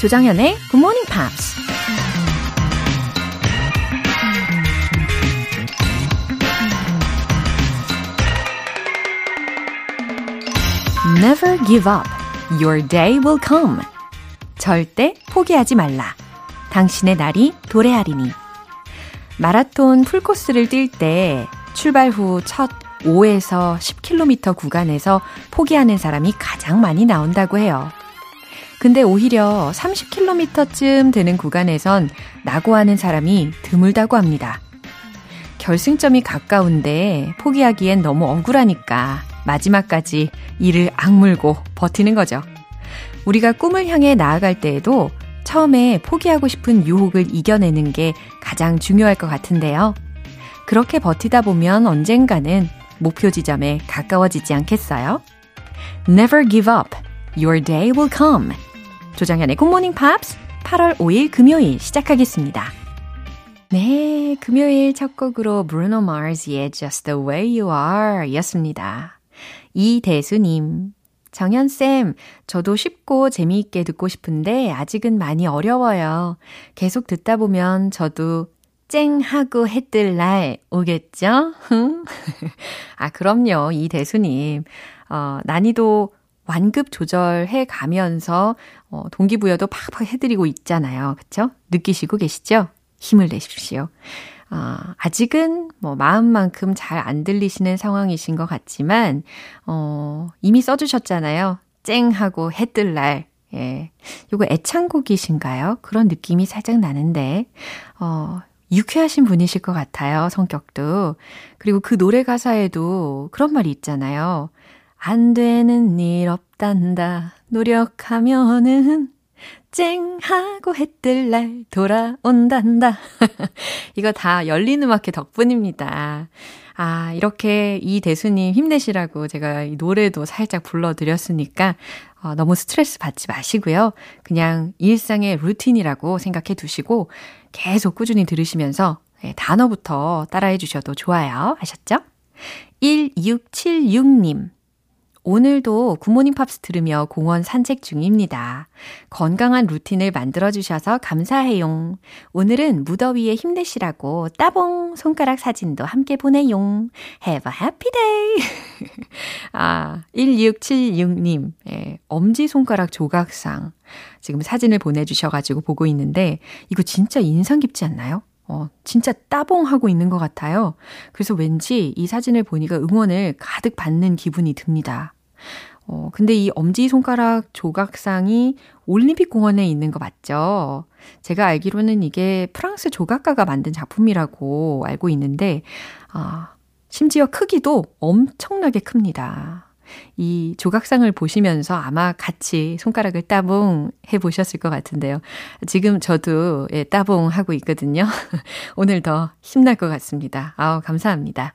조정현의 Good Morning Pops. Never give up. Your day will come. 절대 포기하지 말라. 당신의 날이 도래하리니. 마라톤 풀코스를 뛸 때 출발 후 첫 5에서 10km 구간에서 포기하는 사람이 가장 많이 나온다고 해요. 근데 오히려 30km쯤 되는 구간에선 낙오하는 사람이 드물다고 합니다. 결승점이 가까운데 포기하기엔 너무 억울하니까 마지막까지 이를 악물고 버티는 거죠. 우리가 꿈을 향해 나아갈 때에도 처음에 포기하고 싶은 유혹을 이겨내는 게 가장 중요할 것 같은데요. 그렇게 버티다 보면 언젠가는 목표 지점에 가까워지지 않겠어요? Never give up. Your day will come. 조장현의 굿모닝 팝스 8월 5일 금요일 시작하겠습니다. 네, 금요일 첫 곡으로 Bruno Mars의 Just the Way You Are 였습니다. 이대수님, 정현쌤, 저도 쉽고 재미있게 듣고 싶은데 아직은 많이 어려워요. 계속 듣다 보면 저도 쨍 하고 해 뜰 날 오겠죠? 아, 그럼요. 이 대수님. 어, 난이도 완급 조절해 가면서 어, 동기부여도 팍팍 해드리고 있잖아요. 그쵸? 느끼시고 계시죠? 힘을 내십시오. 어, 아직은 뭐 마음만큼 잘 안 들리시는 상황이신 것 같지만, 어, 이미 써주셨잖아요. 쨍 하고 해 뜰 날. 예. 요거 애창곡이신가요? 그런 느낌이 살짝 나는데, 어, 유쾌하신 분이실 것 같아요, 성격도. 그리고 그 노래 가사에도 그런 말이 있잖아요. 안 되는 일 없단다. 노력하면은 쨍 하고 해 뜰 날 돌아온단다. 이거 다 열린 음악회 덕분입니다. 아, 이렇게 이 대수님 힘내시라고 제가 이 노래도 살짝 불러드렸으니까 어, 너무 스트레스 받지 마시고요. 그냥 일상의 루틴이라고 생각해 두시고 계속 꾸준히 들으시면서 네, 단어부터 따라해 주셔도 좋아요. 아셨죠? 1676님. 오늘도 굿모닝 팝스 들으며 공원 산책 중입니다. 건강한 루틴을 만들어주셔서 감사해용. 오늘은 무더위에 힘내시라고 따봉 손가락 사진도 함께 보내용. Have a happy day. 아, 1676님, 예, 엄지손가락 조각상. 지금 사진을 보내주셔가지고 보고 있는데, 이거 진짜 인상 깊지 않나요? 어, 진짜 따봉하고 있는 것 같아요. 그래서 왠지 이 사진을 보니까 응원을 가득 받는 기분이 듭니다. 어, 근데 이 엄지손가락 조각상이 올림픽 공원에 있는 거 맞죠? 제가 알기로는 이게 프랑스 조각가가 만든 작품이라고 알고 있는데, 아, 심지어 크기도 엄청나게 큽니다. 이 조각상을 보시면서 아마 같이 손가락을 따봉 해 보셨을 것 같은데요. 지금 저도 예, 따봉 하고 있거든요. 오늘 더 힘날 것 같습니다. 아우, 감사합니다.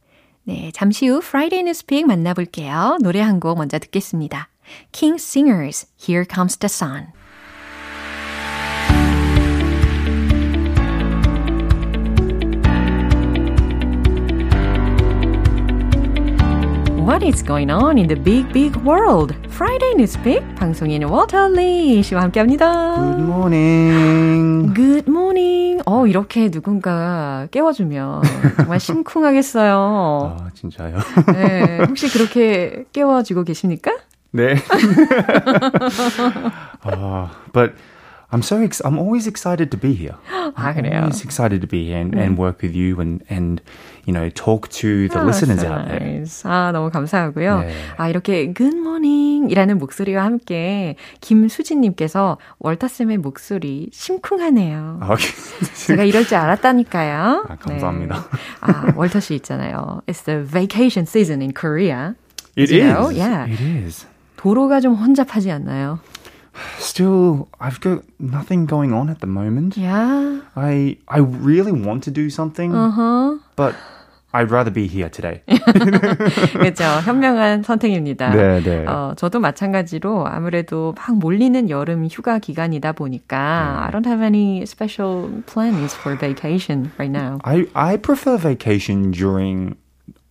네, 잠시 후 Friday Newspeak 만나볼게요. 노래 한 곡 먼저 듣겠습니다. King Singers, Here Comes the Sun. What is going on in the big, big world? Friday Newspeak 방송인 워터 리 씨와 함께합니다. Good morning. Good morning. 어 이렇게 누군가 깨워주면 정말 심쿵하겠어요. 아 진짜요? 네, 혹시 그렇게 깨워주고 계십니까? 네. uh, but I'm so ex- I'm always excited to be here. 아, I'm 그래요? always excited to be here and, and work with you and and you know talk to the listeners so out there. nice. 아, 너무 감사하고요. 네. 아, 이렇게 good morning 이라는 목소리와 함께 김수진 님께서 월터 쌤의 목소리 심쿵하네요. 아, 제가 이럴 줄 알았다니까요. 아, 감사합니다. 네. 아, 월터 씨 있잖아요. It's the vacation season in Korea. It You know? is. Yeah. It is. 도로가 좀 혼잡하지 않나요? still I've got nothing going on at the moment. Yeah. I I really want to do something, Uh-huh. but I'd rather be here today. 그렇죠. 현명한 선택입니다. 네, 네. 어, 저도 마찬가지로 아무래도 막 몰리는 여름 휴가 기간이다 보니까 I don't have any special plans for vacation right now. I I prefer vacation during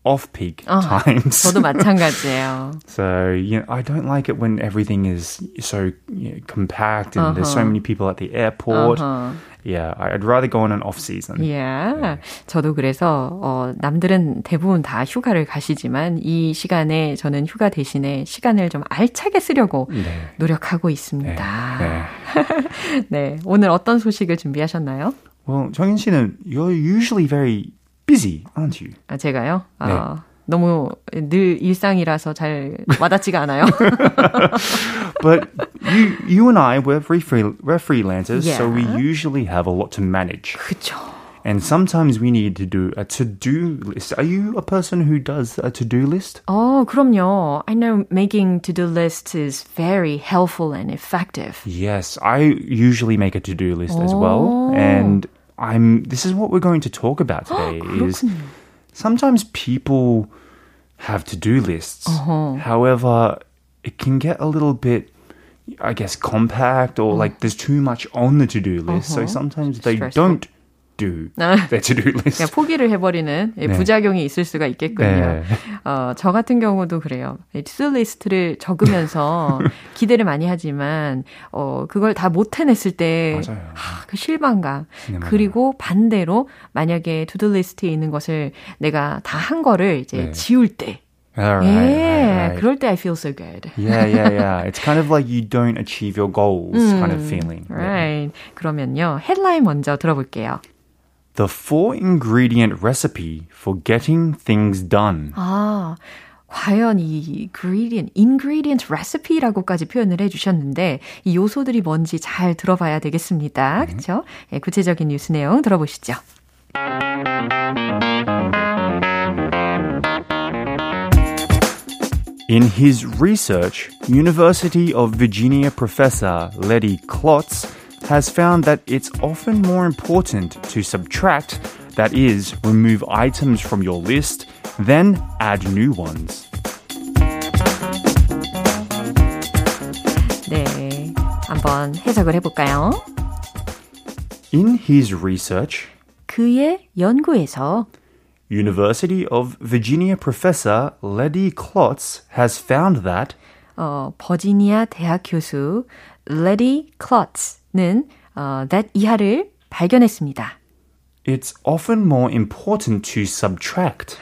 off-peak 어, times. 저도 마찬가지예요. So you know, I don't like it when everything is so you know, compact and there's so Uh-huh. many people at the airport. 어허. Yeah, I'd rather go on an off season. Yeah. 저도 그래서 어, 남들은 대부분 다 휴가를 가시지만 이 시간에 저는 휴가 대신에 시간을 좀 알차게 쓰려고 네. 노력하고 네, 있습니다. 네. 네, 오늘 어떤 소식을 준비하셨나요? Well, 정인 씨는 you're usually very busy, aren't you? 아, 제가요? 네. 어, 너무 늘 일상이라서 잘 와닿지가 않아요. But you you and I we're free, free we're freelancers, so we Yeah. usually have a lot to manage. 그쵸. And sometimes we need to do a to-do list. Are you a person who does a to-do list? 어, 그럼요. I know making to-do lists is very helpful and effective. Yes, I usually make a to-do list as well. Oh. And I'm this is what we're going to talk about today is sometimes people have to-do lists. Uh-huh. However, it can get a little bit I guess compact or like there's too much on the to-do list. Uh-huh. So sometimes they Stressful. don't do their to-do list. 포기를 해버리는 예, 네. 부작용이 있을 수가 있겠군요. 네. 어, 저 같은 경우도 그래요. 투 리스트를 적으면서 기대를 많이 하지만 어, 그걸 다 못 해냈을 때. 아, 그 실망감. 네. 그리고 반대로 만약에 투두 리스트에 있는 것을 내가 다 한 거를 이제 네. 지울 때 right, 예, right. 그럴 때 I feel so good. Yeah, yeah, yeah. It's kind of like you don't achieve your goals kind of feeling. Yeah. Right. 그러면요. 헤드라인 먼저 들어볼게요. The four ingredient recipe for getting things done. 아, 과연 이 ingredient, ingredient recipe라고까지 표현을 해주셨는데 이 요소들이 뭔지 잘 들어봐야 되겠습니다. 그렇죠? 예, 구체적인 뉴스 내용 들어보시죠. In his research, University of Virginia professor Letty Klotz has found that it's often more important to subtract, that is, remove items from your list, than add new ones. 네, 한번 해석을 해볼까요? In his research, 그의 연구에서 University of Virginia professor Letty Klotz has found that 어, 버지니아 대학 교수 레디 클러츠 는 어, that 이하를 발견했습니다. it's often more important to subtract,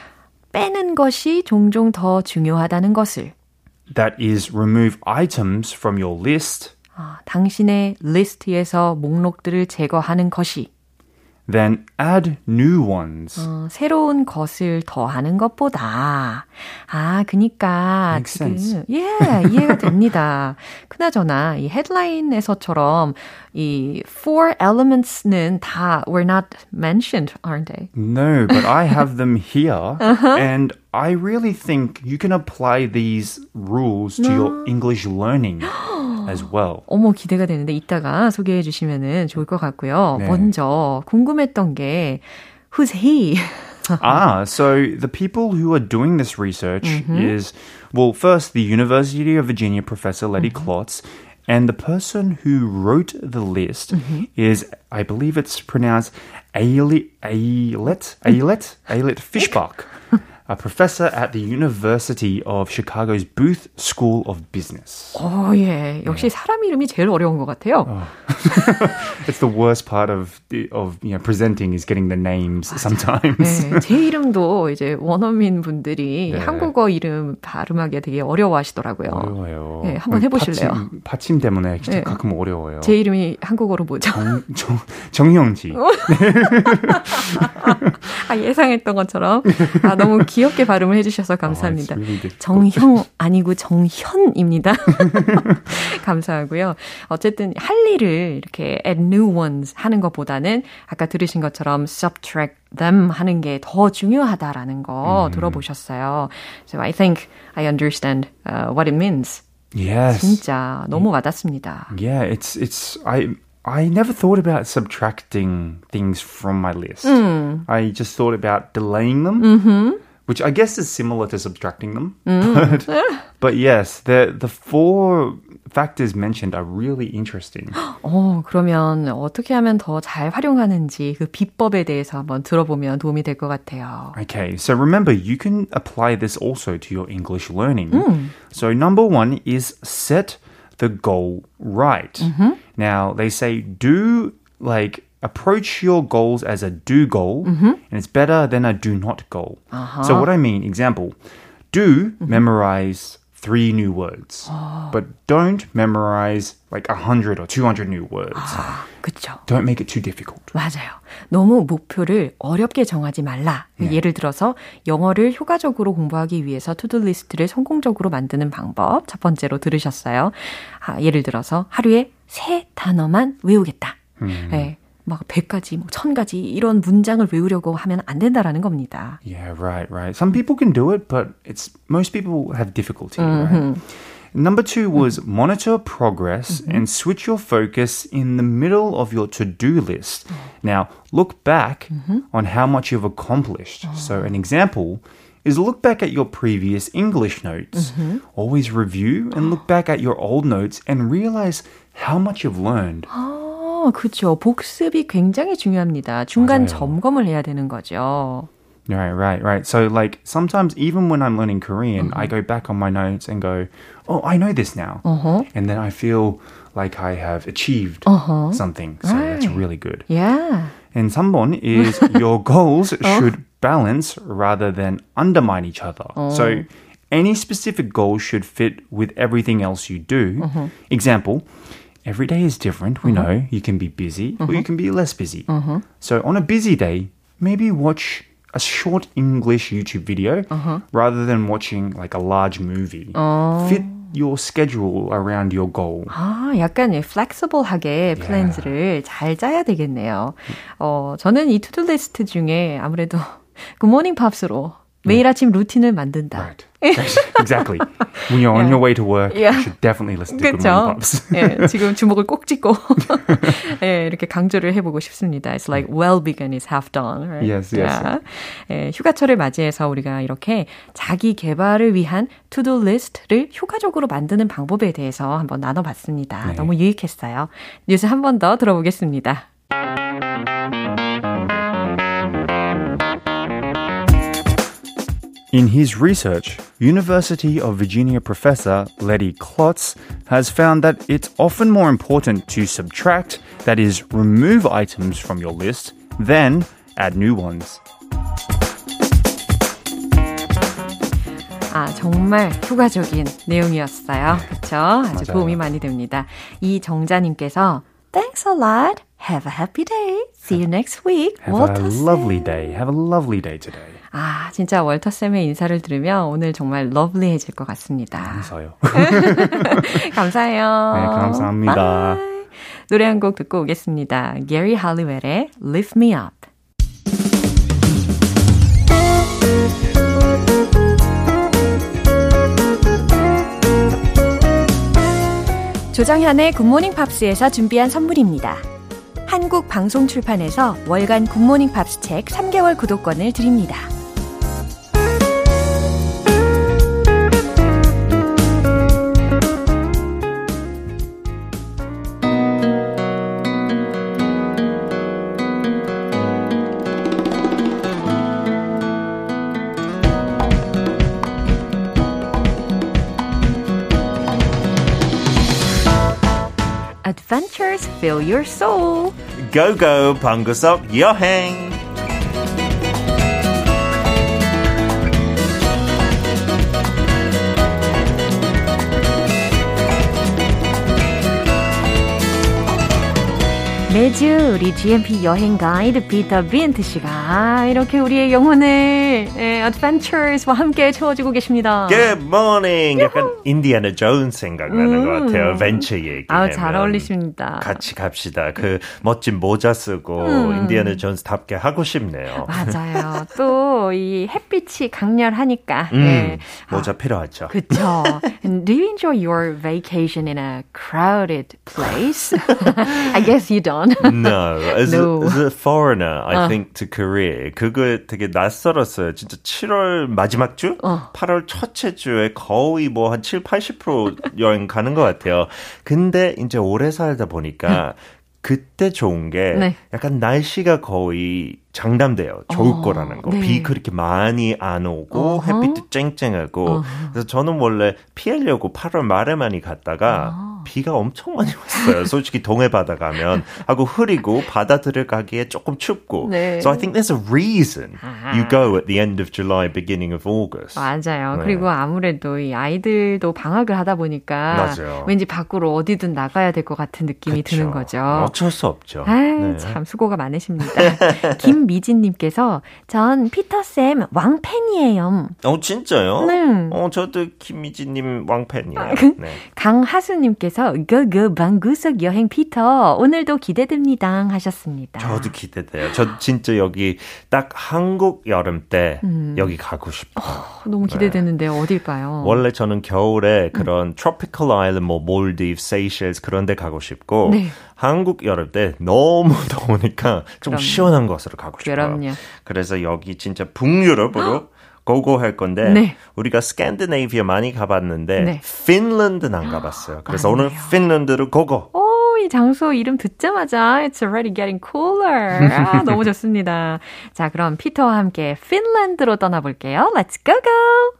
빼는 것이 종종 더 중요하다는 것을 that is, remove items from your list, 아, 당신의 리스트에서 목록들을 제거하는 것이 than add new ones. 어, 새로운 것을 더하는 것보다 아 그니까 Makes 지금 sense. 예 이해가 됩니다. 그나저나 이 헤드라인에서처럼 이 four elements는 다 were not mentioned, aren't they? No, but I have them here, and I really think you can apply these rules to your English learning as well. 어머 기대가 되는데 이따가 소개해 주시면은 좋을 것 같고요. 네. 먼저 궁금했던 게 who's he? ah, so the people who are doing this research is, well, first, the University of Virginia professor Letty Klotz, and the person who wrote the list is, I believe it's pronounced Ailette, Ailette, Ailette, Ailette Fishbach, A professor at the University of Chicago's Booth School of Business. 어, 예. 역시 사람 이름이 제일 어려운 것 같아요. It's the worst part of of you know presenting is getting the names sometimes. 네, 제 이름도 이제 원어민 분들이 네. 한국어 이름 발음하기 되게 어려워하시더라고요. 어려워요. 네, 한번 해보실래요? 받침, 받침 때문에 네. 가끔 어려워요. 제 이름이 한국어로 뭐죠? 정, 정, 정영지. 아, 예상했던 것처럼. 아, 너무 귀엽게 발음을 해주셔서 감사합니다. Oh, difficult. 정형 아니고 정현입니다. 감사하고요. 어쨌든 할 일을 이렇게 add new ones 하는 것보다는 아까 들으신 것처럼 subtract them 하는 게 더 중요하다라는 거 들어보셨어요. So I think I understand uh, what it means. Yes. 진짜 너무 와닿습니다. Yeah, it's it's I I never thought about subtracting things from my list. Mm. I just thought about delaying them, Mm-hmm. which I guess is similar to subtracting them. Mm. But, but yes, the the four factors mentioned are really interesting. 어, 그러면 어떻게 하면 더 잘 활용하는지 그 비법에 대해서 한번 들어보면 도움이 될 것 같아요. Okay, so remember, you can apply this also to your English learning. So, number one is set the goal right. Now, they say do like approach your goals as a do goal, and it's better than a do not goal. So, what I mean, example, do memorize three new words, but don't memorize like 100 or 200 new words. 그쵸. Don't make it too difficult. 맞아요. 너무 목표를 어렵게 정하지 말라. 예를 들어서 영어를 효과적으로 공부하기 위해서 투두 리스트를 성공적으로 만드는 방법 첫 번째로 들으셨어요. 아, 예를 들어서 하루에 세 단어만 외우겠다. 네, 막 100가지, 뭐 1000가지 이런 문장을 외우려고 하면 안 된다라는 겁니다. Yeah, right, right. Some people can do it, but it's most people have difficulty, right? Number two was monitor progress and switch your focus in the middle of your to-do list. Now, look back on how much you've accomplished. So, an example is look back at your previous English notes. Always review and look back at your old notes and realize how much you've learned. 어, 그렇죠. 복습이 굉장히 중요합니다. 중간 맞아요. 점검을 해야 되는 거죠. Right, right, right. So, like, sometimes even when I'm learning Korean, I go back on my notes and go, oh, I know this now. And then I feel like I have achieved something. So, that's Right. really good. Yeah. And 3번 is your goals should balance rather than undermine each other. So, any specific goal should fit with everything else you do. Example, every day is different. We know you can be busy or you can be less busy. So, on a busy day, maybe watch a short English YouTube video rather than watching like a large movie. Fit your schedule around your goal. 아, 약간 플렉서블하게 플랜즈를 잘 짜야 되겠네요. 어, 저는 이 투두 리스트 중에 아무래도 굿모닝 팝스로 매일 아침 루틴을 만든다. Right. exactly. When you're on your way to work, Yeah. you should definitely listen to Good Morning 그렇죠. Pops. 예, 지금 주먹을 꼭 쥐고 예, 이렇게 강조를 해보고 싶습니다. It's like well begun is half done. Right? Yes, yes. Yeah. 예, 휴가철을 맞이해서 우리가 이렇게 자기 개발을 위한 to-do list를 효과적으로 만드는 방법에 대해서 한번 나눠봤습니다. 네. 너무 유익했어요. 뉴스 한 번 더 들어보겠습니다. In his research, University of Virginia professor Letty Klotz has found that it's often more important to subtract, that is, remove items from your list, than add new ones. 아, 정말 효과적인 내용이었어요. 그렇죠? 아주 맞아요. 도움이 많이 됩니다. 이 정자님께서 Thanks a lot. Have a happy day. See you next week. Have a 월터 쌤. lovely day. Have a lovely day today. 아, 진짜 월터 쌤의 인사를 들으면 오늘 정말 lovely해질 것 같습니다. 감사해요. 감사해요. 네, 감사합니다. Bye. 노래 한 곡 듣고 오겠습니다. 게리 할리웰의 Lift Me Up. 조정현의 굿모닝 팝스에서 준비한 선물입니다. 한국 방송 출판에서 월간 굿모닝 팝스 책 3개월 구독권을 드립니다. Adventures fill your soul. 고고 방구석 여행 매주 우리 GMP 여행 가이드 피터 빈트 씨가 이렇게 우리의 영혼을 예, Adventures와 함께 채워주고 계십니다. Good morning 약간 인디아나 존스 생각나는 음. 것 같아요. adventure 얘기. 아, 잘 어울리십니다. 같이 갑시다. 그 멋진 모자 쓰고 음. 인디아나 존스답게 하고 싶네요. 맞아요. 또 이 햇빛이 강렬하니까 음, 네. 모자 아, 필요하죠. 그렇죠. Do you enjoy your vacation in a crowded place? I guess you don't. no. As, no. A, as a foreigner, I 어. think to Korea 그거 되게 낯설었어요. 진짜 7월 마지막 주, 어. 8월 첫째 주에 거의 뭐 한 7, 80% 여행 가는 것 같아요. 근데 이제 오래 살다 보니까 그때 좋은 게 네. 약간 날씨가 거의 장담돼요. 좋을 어, 거라는 거. 네. 비 그렇게 많이 안 오고 어허? 햇빛도 쨍쨍하고. 어허. 그래서 저는 원래 피하려고 8월 말에 많이 갔다가 아. 비가 엄청 많이 왔어요. 솔직히 동해 바다 가면 하고 흐리고 바다 들어가기에 조금 춥고. 네. So I think there's a reason you go at the end of July, beginning of August. 맞아요. 네. 그리고 아무래도 이 아이들도 방학을 하다 보니까 맞아요. 왠지 밖으로 어디든 나가야 될 것 같은 느낌이 그쵸. 드는 거죠. 어쩔 수 없죠. 아, 네. 참 수고가 많으십니다. 김 미진님께서 전 피터쌤 왕팬이에요. 어, 진짜요? 네. 어, 저도 김미진님 왕팬이에요. 아, 그 네. 강하수님께서 그그 방구석 여행 피터 오늘도 기대됩니다 하셨습니다. 저도 기대돼요. 저 진짜 여기 딱 한국 여름 때 음. 여기 가고 싶어요. 어, 너무 기대되는데요. 네. 어딜까요? 원래 저는 겨울에 그런 음. tropical island, 뭐 몰디브, 세이셸스 그런 데 가고 싶고 네. 한국 여름 때 너무 더우니까 좀 그럼요. 시원한 곳으로 가고 싶어요. 그럼요. 그래서 여기 진짜 북유럽으로 고고 할 건데 네. 우리가 스캔디네이비아 많이 가봤는데 네. 핀란드는 안 가봤어요. 그래서 오늘 핀란드로 고고. 오, 이 장소 이름 듣자마자 it's already getting cooler. 아, 너무 좋습니다. 자, 그럼 피터와 함께 핀란드로 떠나볼게요. Let's go go.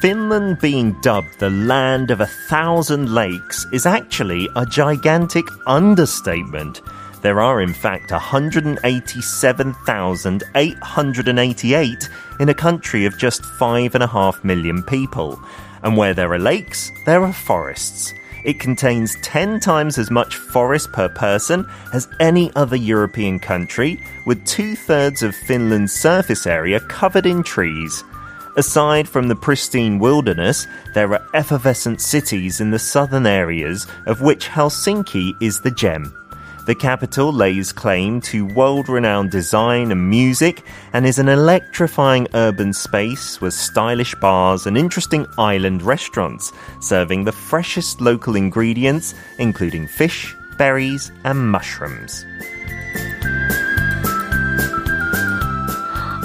Finland being dubbed the land of a thousand lakes is actually a gigantic understatement. There are, in fact, 187,888 in a country of just 5.5 million people. And where there are lakes, there are forests. It contains 10 times as much forest per person as any other European country, with two thirds of Finland's surface area covered in trees. Aside from the pristine wilderness, there are effervescent cities in the southern areas, of which Helsinki is the gem. The capital lays claim to world renowned design and music and is an electrifying urban space with stylish bars and interesting island restaurants, serving the freshest local ingredients, including fish, berries, and mushrooms.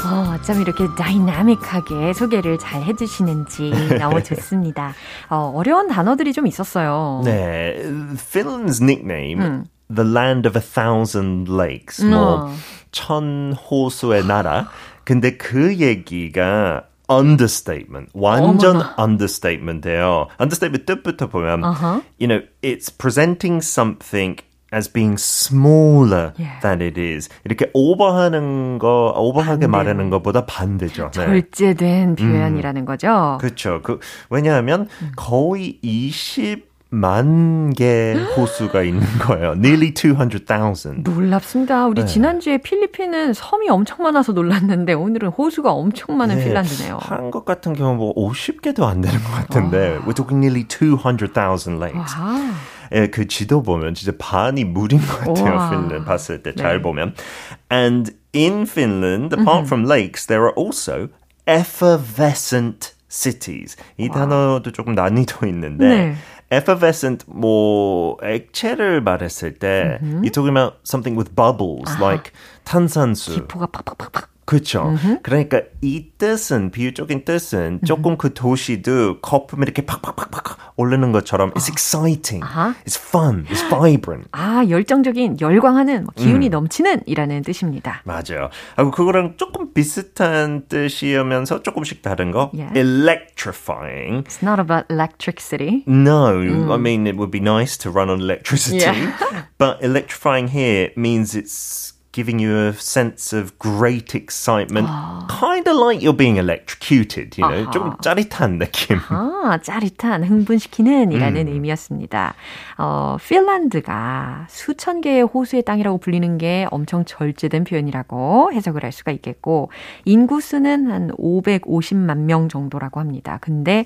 어, 어쩜 이렇게 다이나믹하게 소개를 잘 해주시는지 너무 좋습니다. 어, 어려운 단어들이 좀 있었어요. 네, Finland's nickname, 음. The Land of a Thousand Lakes, 뭐, 천 호수의 나라. 근데 그 얘기가 understatement. 완전 어머나. understatement예요. understatement 뜻부터 보면, uh-huh. you know, it's presenting something as being smaller yeah. than it is. 이렇게 오버하는 거, 오버하게 반대로. 말하는 것보다 반대죠. 네. 절제된 표현이라는 음. 거죠. 그렇죠. 그 왜냐하면 음. 거의 20 만개 호수가 있는 거예요. Nearly 200,000. 놀랍습니다. 우리 네. 지난주에 필리핀은 섬이 엄청 많아서 놀랐는데 오늘은 호수가 엄청 많은 네. 핀란드네요. 한국 같은 경우 뭐 50개도 안 되는 것 같은데 와. we're talking nearly 200,000 lakes. 와. 예, 그 지도 보면 진짜 반이 물인 것 같아요. 핀란드 봤을 때잘 네. 보면. And in Finland, apart from lakes, there are also effervescent cities. 이 와. 단어도 조금 난이도 있는데 네. effervescent 뭐 액체를 말했을 때 mm-hmm. you're talking about something with bubbles 아하. like 탄산수. 기포가 팍팍팍팍 그렇죠. 음흠. 그러니까 이 뜻은 비유적인 뜻은 조금 음흠. 그 도시도 거품 이렇게 팍팍팍팍 오르는 것처럼 it's exciting, 아하. it's fun, it's vibrant. 아 열정적인 열광하는 기운이 음. 넘치는이라는 뜻입니다. 맞아요. 하고 그거랑 조금 비슷한 뜻이면서 조금씩 다른 거. Yeah. Electrifying. It's not about electricity. No, 음. I mean it would be nice to run on electricity, yeah. but electrifying here means it's giving you a sense of great excitement, kind of like you're being electrocuted, you know, 좀 짜릿한 느낌. 아, 짜릿한, 흥분시키는 이라는 음. 의미였습니다. 어, 핀란드가 수천 개의 호수의 땅이라고 불리는 게 엄청 절제된 표현이라고 해석을 할 수가 있겠고, 인구 수는 한 550만 명 정도라고 합니다. 근데,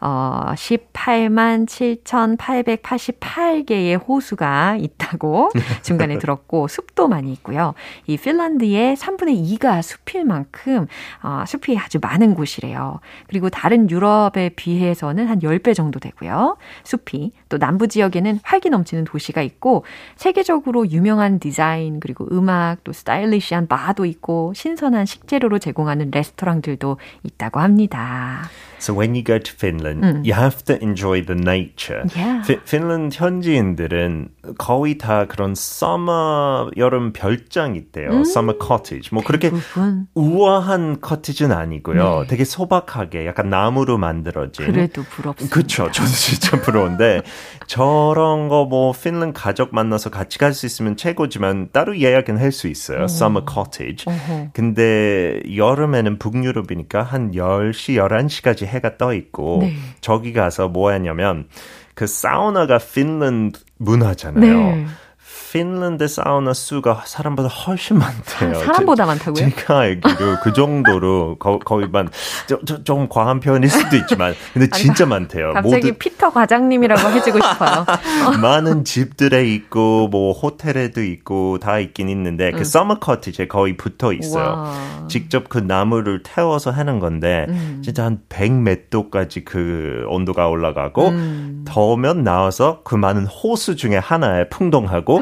어, 18만 7,888개의 호수가 있다고 중간에 들었고, 숲도 많이 있고요. 이 핀란드의 3분의 2가 숲일 만큼 어, 숲이 아주 많은 곳이래요. 그리고 다른 유럽에 비해서는 한 10배 정도 되고요. 숲이 또 남부 지역에는 활기 넘치는 도시가 있고 세계적으로 유명한 디자인 그리고 음악 또 스타일리시한 바도 있고 신선한 식재료로 제공하는 레스토랑들도 있다고 합니다. So when you go to Finland, 음. you have to enjoy the nature. Yeah. 피, 핀란드 현지인들은 거의 다 그런 summer 여름 별장 있대요. 음. summer cottage. 뭐 그렇게 부분. 우아한 커티지는 아니고요. 네. 되게 소박하게 약간 나무로 만들어진. 그래도 부럽습니다. 그렇죠. 저도 진짜 부러운데 저런 거 뭐 핀란드 가족 만나서 같이 갈 수 있으면 최고지만 따로 예약은 할 수 있어요. 오. summer cottage. 어허. 근데 여름에는 북유럽이니까 한 10시, 11시까지 해가 떠 있고 네. 저기 가서 뭐 했냐면 그 사우나가 핀란드 문화잖아요. 네. 핀란드 사우나 수가 사람보다 훨씬 많대요. 사람보다 많다고요? 제가 알기로 그 정도로 거, 거의만 좀, 좀 과한 표현일 수도 있지만 근데 진짜 많대요. 갑자기 모두, 피터 과장님이라고 해주고 싶어요. 많은 집들에 있고 뭐 호텔에도 있고 다 있긴 있는데 그 음. 그 summer cottage에 거의 붙어 있어요. 와. 직접 그 나무를 태워서 하는 건데 음. 진짜 한 100몇 도까지 그 온도가 올라가고 음. 더우면 나와서 그 많은 호수 중에 하나에 풍덩하고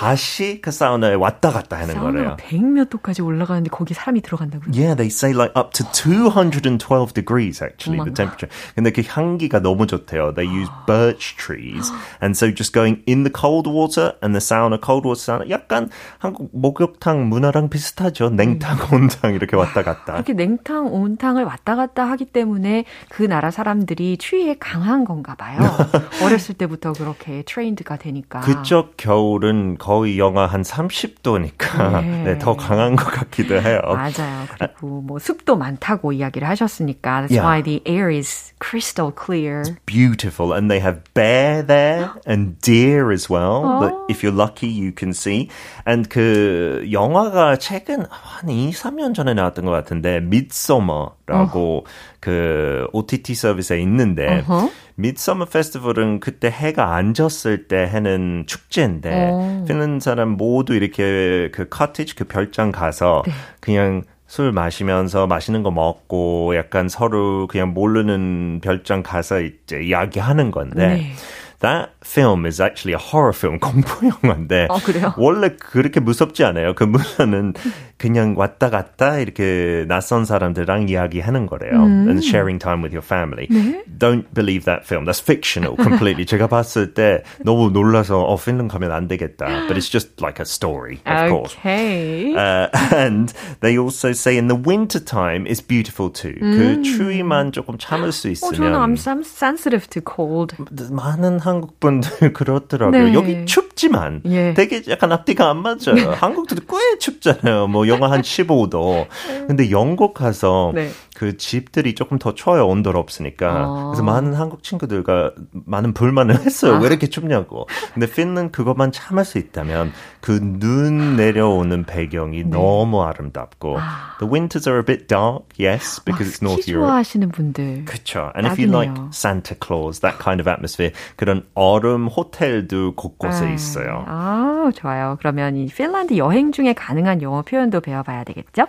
다시 그 사우나에 왔다 갔다 하는 거래요. 100몇 도까지 올라가는데 거기 사람이 들어간다고요? Yeah, they say like up to 212 degrees actually the temperature. 근데 그 향기가 너무 좋대요. They use birch trees. And so just going in the cold water and the sauna, cold water sauna 약간 한국 목욕탕 문화랑 비슷하죠. 냉탕, 온탕 이렇게 왔다 갔다. 이렇게 냉탕, 온탕을 왔다 갔다 하기 때문에 그 나라 사람들이 추위에 강한 건가 봐요. 어렸을 때부터 그렇게 trained가 되니까. 그쪽 겨울은 거의 영하 한 30도니까 네. 네, 더 강한 것 같기도 해요. 맞아요. 그리고 뭐 습도 많다고 이야기를 하셨으니까 that's yeah. why the air is crystal clear. It's beautiful and they have bear there and deer as well. Oh. But if you're lucky you can see. And 그 영화가 최근 한 2, 3년 전에 나왔던 것 같은데 Midsummer라고 oh. 그 OTT 서비스에 있는데 uh-huh. 미드서머 페스티벌은 그때 해가 안 졌을 때 해는 축제인데 오. 핀란드 사람 모두 이렇게 그 커티지 그 별장 가서 네. 그냥 술 마시면서 맛있는 거 먹고 약간 서로 그냥 모르는 별장 가서 이제 이야기하는 건데 네. That film is actually a horror film, 공포 영화인데 어, 그래요? 원래 그렇게 무섭지 않아요. 그 문화는 그냥 왔다 갔다 이렇게 낯선 사람들랑 이야기하는 거래요. 음. And sharing time with your family. 네? Don't believe that film. That's fictional completely. 제가 봤을 때 너무 놀라서 어 핀란드 가면 안 되겠다. But it's just like a story, of okay. course. Okay. Uh, and they also say in the winter time is beautiful too. 음. 그 추위만 조금 참을 수 있으면. 어, 저는 I'm sensitive to cold. 많은 한국 분 들 그렇더라고요. 네. 여기 춥지만 예. 되게 약간 앞뒤가 안 맞아요. 한국도 꽤 춥잖아요. 뭐 영하 한 15도. 근데 영국 가서 네. 그 집들이 조금 더 추워요. 온도가 없으니까. 아. 그래서 많은 한국 친구들과 많은 불만을 했어요. 아. 왜 이렇게 춥냐고. 근데 핀은 그것만 참을 수 있다면 그 눈 내려오는 배경이 네. 너무 아름답고 아. The winters are a bit dark, yes, because it's North Europe. 좋아하시는 분들. 그렇죠. And if you like Santa Claus, that kind of atmosphere, 그런 얼음 호텔도 곳곳에 아. 있어요. 아, 좋아요. 그러면 이 핀란드 여행 중에 가능한 영어 표현도 배워봐야 되겠죠?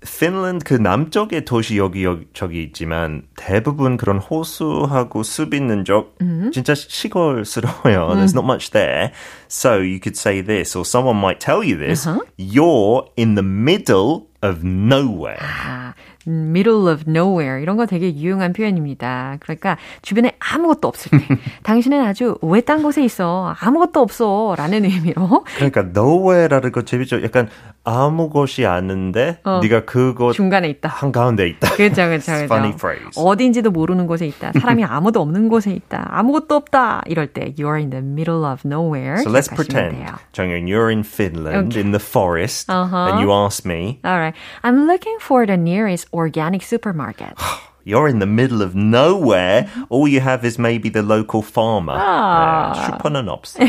핀란드 그 남쪽의 도시 여기 여기 저기 있지만 대부분 그런 호수하고 숲 있는 쪽 mm-hmm. 진짜 시골스러워요. Mm. There's not much there. So you could say this or someone might tell you this. Uh-huh. You're in the middle of nowhere. 아, middle of nowhere 이런 거 되게 유용한 표현입니다. 그러니까 주변에 아무것도 없을 때 당신은 아주 외딴 곳에 있어 아무것도 없어라는 의미로 그러니까 nowhere라는 거 재밌죠. 약간 아무 곳이 아는데 어, 네가 그곳 중간에 있다. 한 가운데 있다. 그렇죠, 그렇죠, 그렇죠. Funny phrase. 어딘지도 모르는 곳에 있다. 사람이 아무도 없는 곳에 있다. 아무것도 없다. 이럴 때 you're in the middle of nowhere. So let's pretend, 정연, you're in Finland okay. in the forest, uh-huh. and you ask me. All right, I'm looking for the nearest organic supermarket. You're in the middle of nowhere. All you have is maybe the local farmer. 아. 네, 슈퍼는 없어.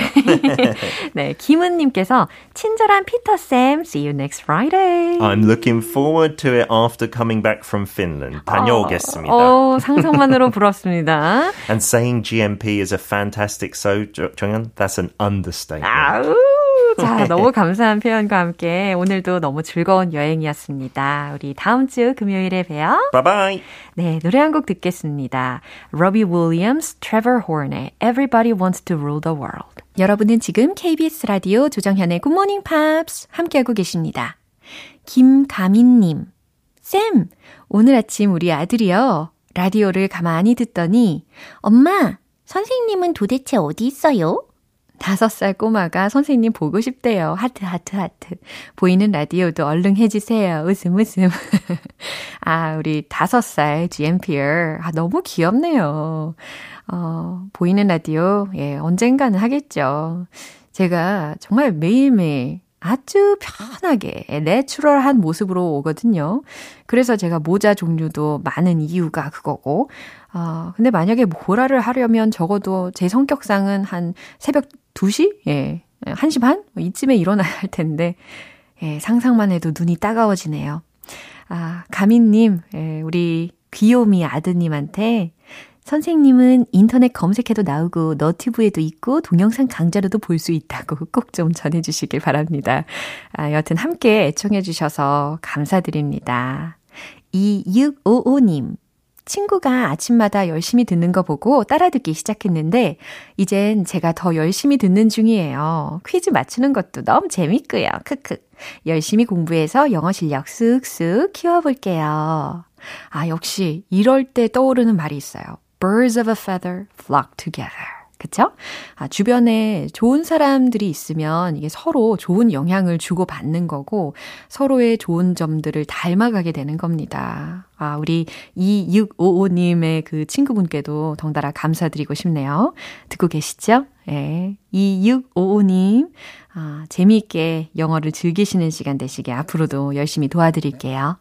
네, 김은님께서 친절한 피터 쌤, see you next Friday. I'm looking forward to it after coming back from Finland. 다녀오겠습니다. 어, 상상만으로 부럽습니다. And saying GMP is a fantastic so, 정연, that's an understatement. 아우. 자, 너무 감사한 표현과 함께 오늘도 너무 즐거운 여행이었습니다. 우리 다음 주 금요일에 봬요. 바이바이. 네, 노래 한 곡 듣겠습니다. Robbie Williams, Trevor Horn의 Everybody Wants to Rule the World. 여러분은 지금 KBS 라디오 조정현의 Good Morning Pops 함께하고 계십니다. 김가민님, 쌤, 오늘 아침 우리 아들이요. 라디오를 가만히 듣더니, 엄마, 선생님은 도대체 어디 있어요? 다섯 살 꼬마가 선생님 보고 싶대요. 하트, 하트, 하트. 보이는 라디오도 얼른 해주세요. 웃음, 웃음. 아, 우리 다섯 살 GMPR. 아, 너무 귀엽네요. 어, 보이는 라디오, 예, 언젠가는 하겠죠. 제가 정말 매일매일 아주 편하게 내추럴한 모습으로 오거든요. 그래서 제가 모자 종류도 많은 이유가 그거고. 아, 근데 만약에 보라를 하려면 적어도 제 성격상은 한 새벽 2시? 예. 1시 반? 뭐 이쯤에 일어나야 할 텐데, 예, 상상만 해도 눈이 따가워지네요. 아, 가민님, 예, 우리 귀요미 아드님한테 선생님은 인터넷 검색해도 나오고 너튜브에도 있고 동영상 강좌로도 볼 수 있다고 꼭 좀 전해주시길 바랍니다. 아, 여튼 함께 애청해주셔서 감사드립니다. 2655님, 친구가 아침마다 열심히 듣는 거 보고 따라 듣기 시작했는데, 이젠 제가 더 열심히 듣는 중이에요. 퀴즈 맞추는 것도 너무 재밌고요. 크크. 열심히 공부해서 영어 실력 쑥쑥 키워볼게요. 아, 역시 이럴 때 떠오르는 말이 있어요. Birds of a feather flock together. 그쵸? 아, 주변에 좋은 사람들이 있으면 이게 서로 좋은 영향을 주고 받는 거고 서로의 좋은 점들을 닮아가게 되는 겁니다. 아, 우리 2655님의 그 친구분께도 덩달아 감사드리고 싶네요. 듣고 계시죠? 예. 2655님, 아, 재미있게 영어를 즐기시는 시간 되시게 앞으로도 열심히 도와드릴게요.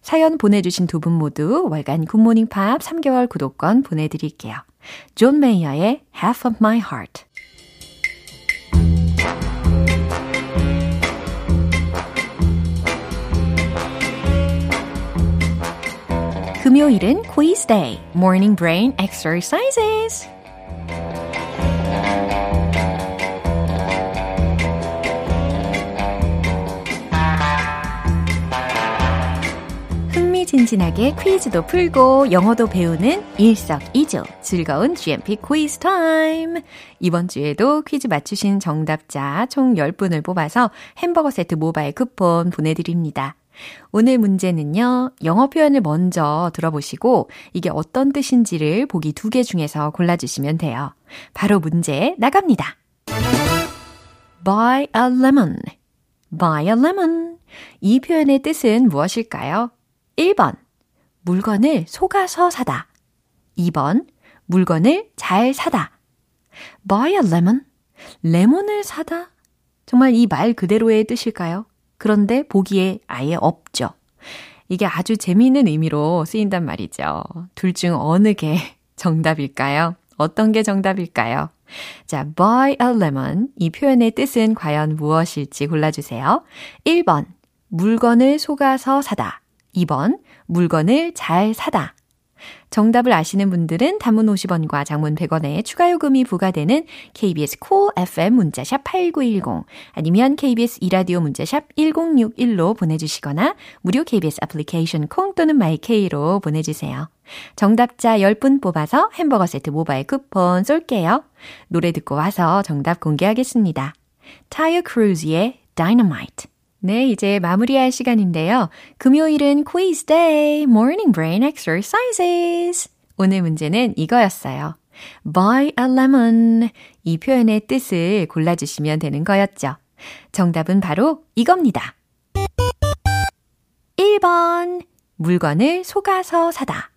사연 보내주신 두 분 모두 월간 굿모닝 팝 3개월 구독권 보내드릴게요. 존 메이어의 Half of My Heart. 금요일은 quiz day, morning brain exercises. 흥미진진하게 퀴즈도 풀고 영어도 배우는 일석이조 즐거운 GMP 퀴즈 타임. 이번 주에도 퀴즈 맞추신 정답자 총 10분을 뽑아서 햄버거 세트 모바일 쿠폰 보내드립니다. 오늘 문제는요, 영어 표현을 먼저 들어보시고 이게 어떤 뜻인지를 보기 두 개 중에서 골라주시면 돼요. 바로 문제 나갑니다. buy a lemon. buy a lemon. 이 표현의 뜻은 무엇일까요? 1번, 물건을 속아서 사다. 2번, 물건을 잘 사다. buy a lemon. 레몬을 사다? 정말 이 말 그대로의 뜻일까요? 그런데 보기에 아예 없죠. 이게 아주 재미있는 의미로 쓰인단 말이죠. 둘 중 어느 게 정답일까요? 어떤 게 정답일까요? 자, buy a lemon. 이 표현의 뜻은 과연 무엇일지 골라주세요. 1번, 물건을 속아서 사다. 2번, 물건을 잘 사다. 정답을 아시는 분들은 단문 50원과 장문 100원에 추가 요금이 부과되는 KBS cool FM 문자샵 8910 아니면 KBS 이라디오 문자샵 1061로 보내주시거나 무료 KBS 애플리케이션 콩 또는 마이케이로 보내주세요. 정답자 10분 뽑아서 햄버거 세트 모바일 쿠폰 쏠게요. 노래 듣고 와서 정답 공개하겠습니다. 타이오 크루즈의 Dynamite 네, 이제 마무리할 시간인데요. 금요일은 quiz day, morning brain exercises. 오늘 문제는 이거였어요. buy a lemon. 이 표현의 뜻을 골라주시면 되는 거였죠. 정답은 바로 이겁니다. 1번. 물건을 속아서 사다.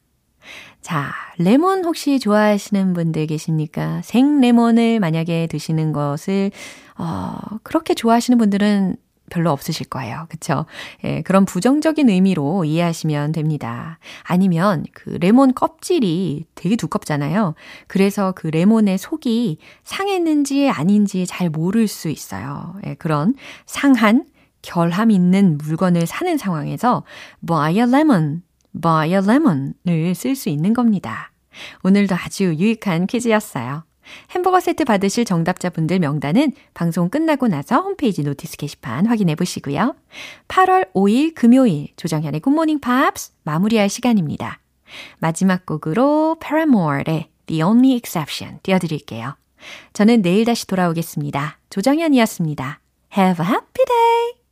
자, 레몬 혹시 좋아하시는 분들 계십니까? 생 레몬을 만약에 드시는 것을, 어, 그렇게 좋아하시는 분들은 별로 없으실 거예요. 그쵸? 예, 그런 부정적인 의미로 이해하시면 됩니다. 아니면 그 레몬 껍질이 되게 두껍잖아요. 그래서 그 레몬의 속이 상했는지 아닌지 잘 모를 수 있어요. 예, 그런 상한, 결함 있는 물건을 사는 상황에서 buy a lemon, buy a lemon을 쓸 수 있는 겁니다. 오늘도 아주 유익한 퀴즈였어요. 햄버거 세트 받으실 정답자분들 명단은 방송 끝나고 나서 홈페이지 notice 게시판 확인해 보시고요. 8월 5일 금요일 조정현의 굿모닝 팝스 마무리할 시간입니다. 마지막 곡으로 Paramore의 The Only Exception 띄워드릴게요. 저는 내일 다시 돌아오겠습니다. 조정현이었습니다. Have a happy day!